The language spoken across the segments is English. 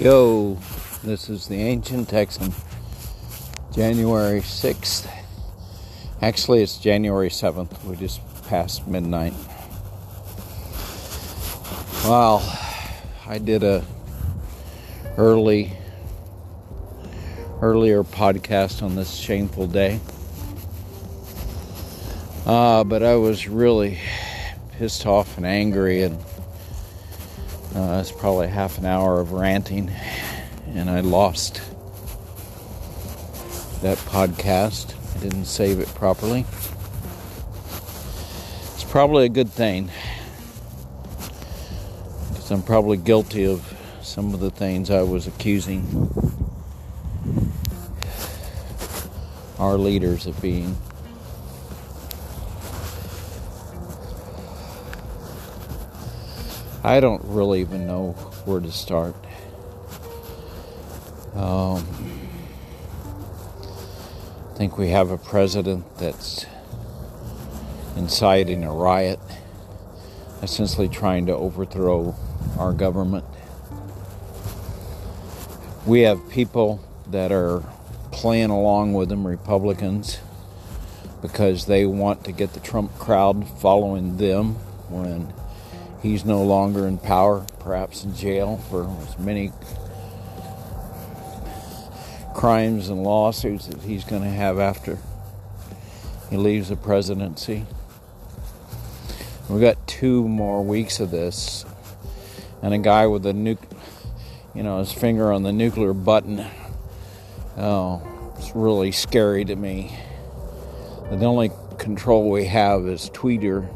Yo, this is the Ancient Texan, January 6th. Actually, it's January 7th. We just passed midnight. Well, I did a early earlier podcast on this shameful day. Uh, but I was really pissed off and angry and uh, it's probably half an hour of ranting, and I lost that podcast. I didn't save it properly. It's probably a good thing because I'm probably guilty of some of the things I was accusing our leaders of being. I don't really even know where to start. Um, I think we have a president that's inciting a riot, essentially trying to overthrow our government. We have people that are playing along with them, Republicans, because they want to get the Trump crowd following them when he's no longer in power, perhaps in jail for as many crimes and lawsuits that he's going to have after he leaves the presidency. We've got two more weeks of this, and a guy with a nuke, you know, his finger on the nuclear button. Oh, it's really scary to me. The only control we have is Twitter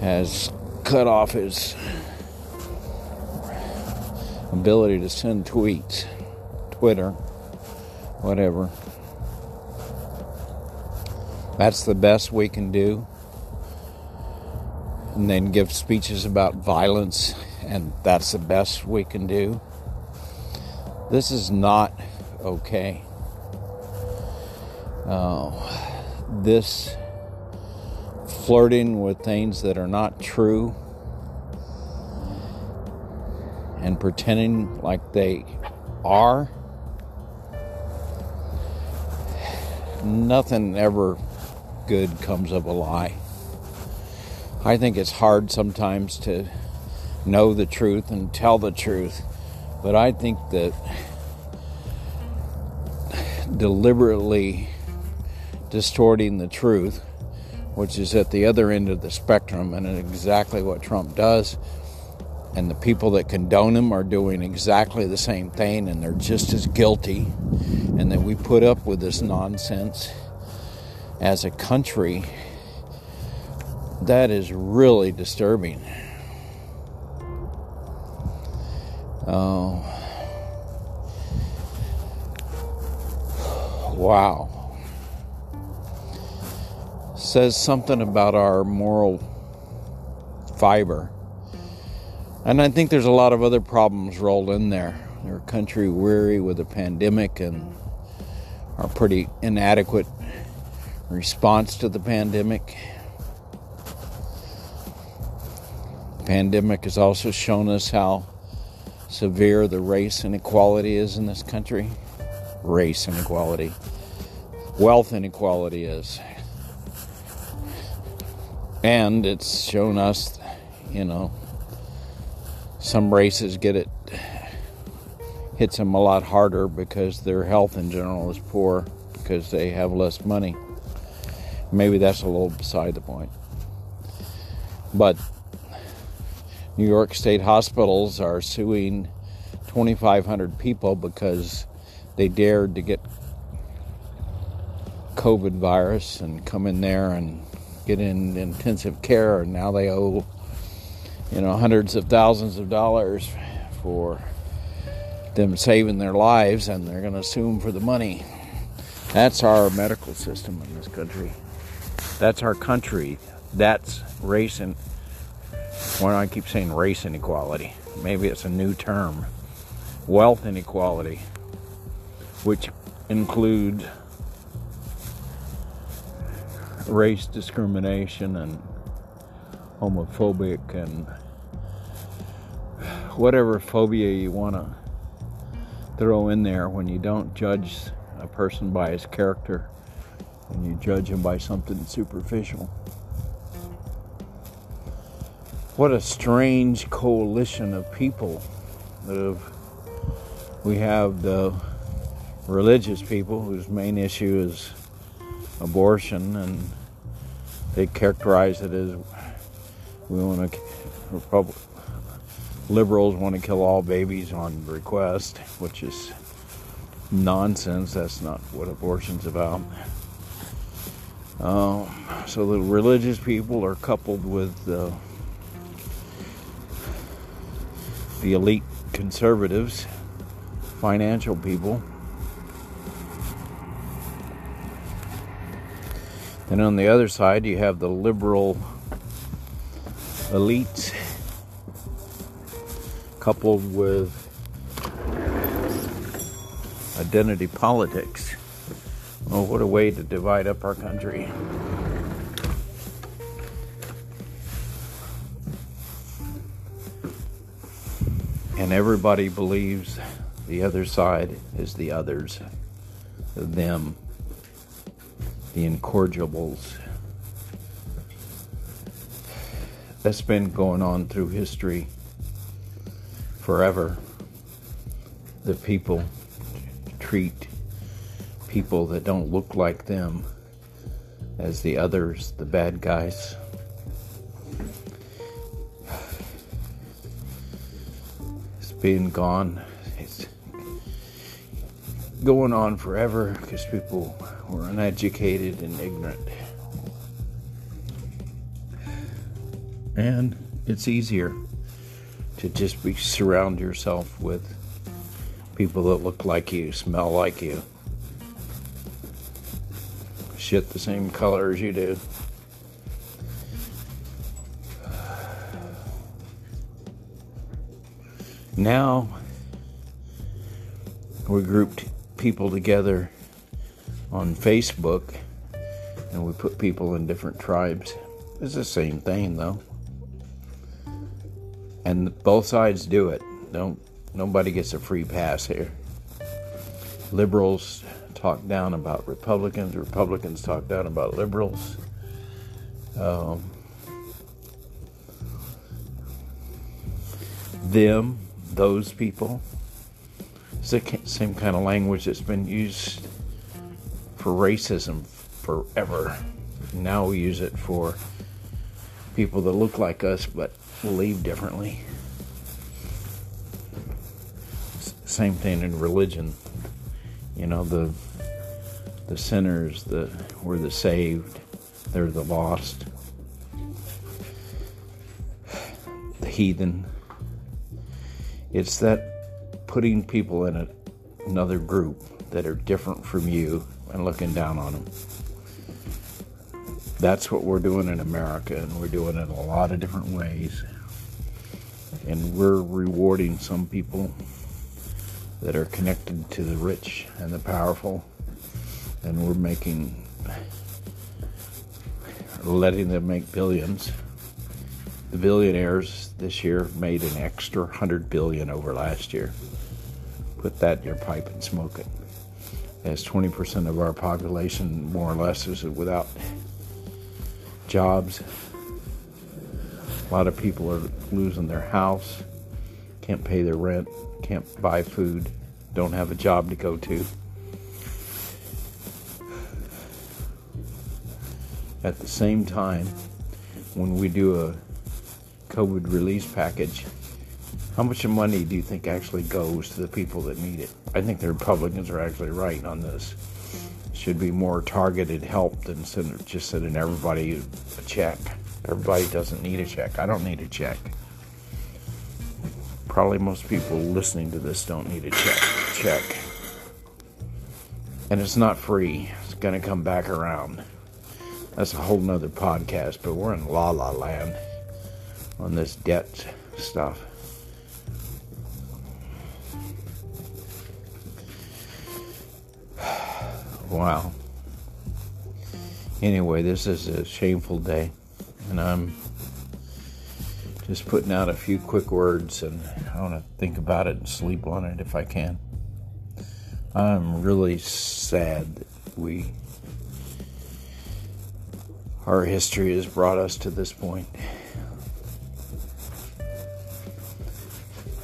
has cut off his ability to send tweets, Twitter, whatever. That's the best we can do. And then give speeches about violence, and that's the best we can do. This is not okay. Uh, this flirting with things that are not true and pretending like they are. Nothing ever good comes of a lie. I think it's hard sometimes to know the truth and tell the truth, but I think that deliberately distorting the truth which is at the other end of the spectrum and exactly what Trump does. And the people that condone him are doing exactly the same thing, and they're just as guilty. And that we put up with this nonsense as a country, that is really disturbing. Oh. Wow says something about our moral fiber. And I think there's a lot of other problems rolled in there. Our country weary with a pandemic and our pretty inadequate response to the pandemic. The pandemic has also shown us how severe the race inequality is in this country. Race inequality. Wealth inequality is. And it's shown us, you know, some races get it, hits them a lot harder because their health in general is poor because they have less money. Maybe that's a little beside the point. But New York State hospitals are suing 2,500 people because they dared to get COVID virus and come in there and get in intensive care, and now they owe, you know, hundreds of thousands of dollars for them saving their lives, and they're going to sue them for the money. That's our medical system in this country. That's our country. That's race and Why do I keep saying race inequality? Maybe it's a new term. Wealth inequality, which includes race discrimination and homophobic and whatever phobia you want to throw in there when you don't judge a person by his character and you judge him by something superficial. What a strange coalition of people that have, we have the religious people whose main issue is abortion and they characterize it as we want to Republic liberals want to kill all babies on request, which is nonsense. That's not what abortion's about. Um, so the religious people are coupled with the elite conservatives, financial people. Then on the other side, you have the liberal elites coupled with identity politics. Oh, what a way to divide up our country. And everybody believes the other side is the others, them, the incorrigibles. That's been going on through history forever. The people treat people that don't look like them as the others, the bad guys. It's been gone. It's going on forever because people were uneducated and ignorant. And it's easier to just be surround yourself with people that look like you, smell like you, shit the same color as you do. Now we grouped people together on Facebook and we put people in different tribes. It's the same thing though and both sides do it. Don't nobody gets a free pass here. Liberals talk down about Republicans. Republicans talk down about liberals. Um, them, those people. It's the same kind of language that's been used for racism forever. Now we use it for people that look like us but believe differently. Same thing in religion. You know, the the sinners, the we're the saved, they're the lost. The heathen. It's that putting people in a, another group that are different from you and looking down on them that's what we're doing in America, and we're doing it a lot of different ways. And we're rewarding some people that are connected to the rich and the powerful, and we're making, letting them make billions. The billionaires this year made an extra 100 billion over last year. Put that in your pipe and smoke it. As 20% of our population, more or less, is without jobs. A lot of people are losing their house, can't pay their rent, can't buy food, don't have a job to go to. At the same time, when we do a COVID release package, how much money do you think actually goes to the people that need it? I think the Republicans are actually right on this should be more targeted help than send, just sending everybody a check. Everybody doesn't need a check. I don't need a check. Probably most people listening to this don't need a check. Check. And it's not free. It's going to come back around. That's a whole nother podcast, but we're in la la land. on this debt stuff. Wow. Anyway, this is a shameful day, and I'm just putting out a few quick words, and I want to think about it and sleep on it if I can. I'm really sad that we, our history has brought us to this point.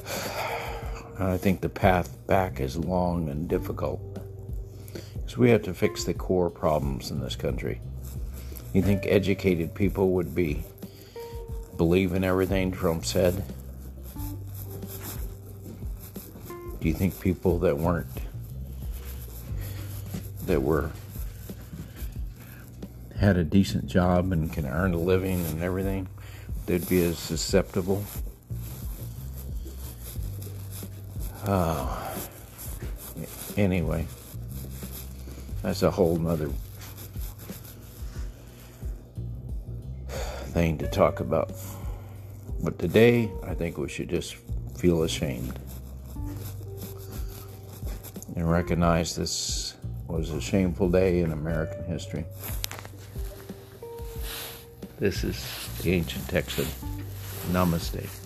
I think the path back is long and difficult. Because we have to fix the core problems in this country. You think educated people would be believe in everything Trump said? Do you think people that weren't that were had a decent job and can earn a living and everything, they'd be as susceptible. Uh, anyway, that's a whole nother thing to talk about. But today, I think we should just feel ashamed and recognize this was a shameful day in American history. This is the ancient Texan. Namaste.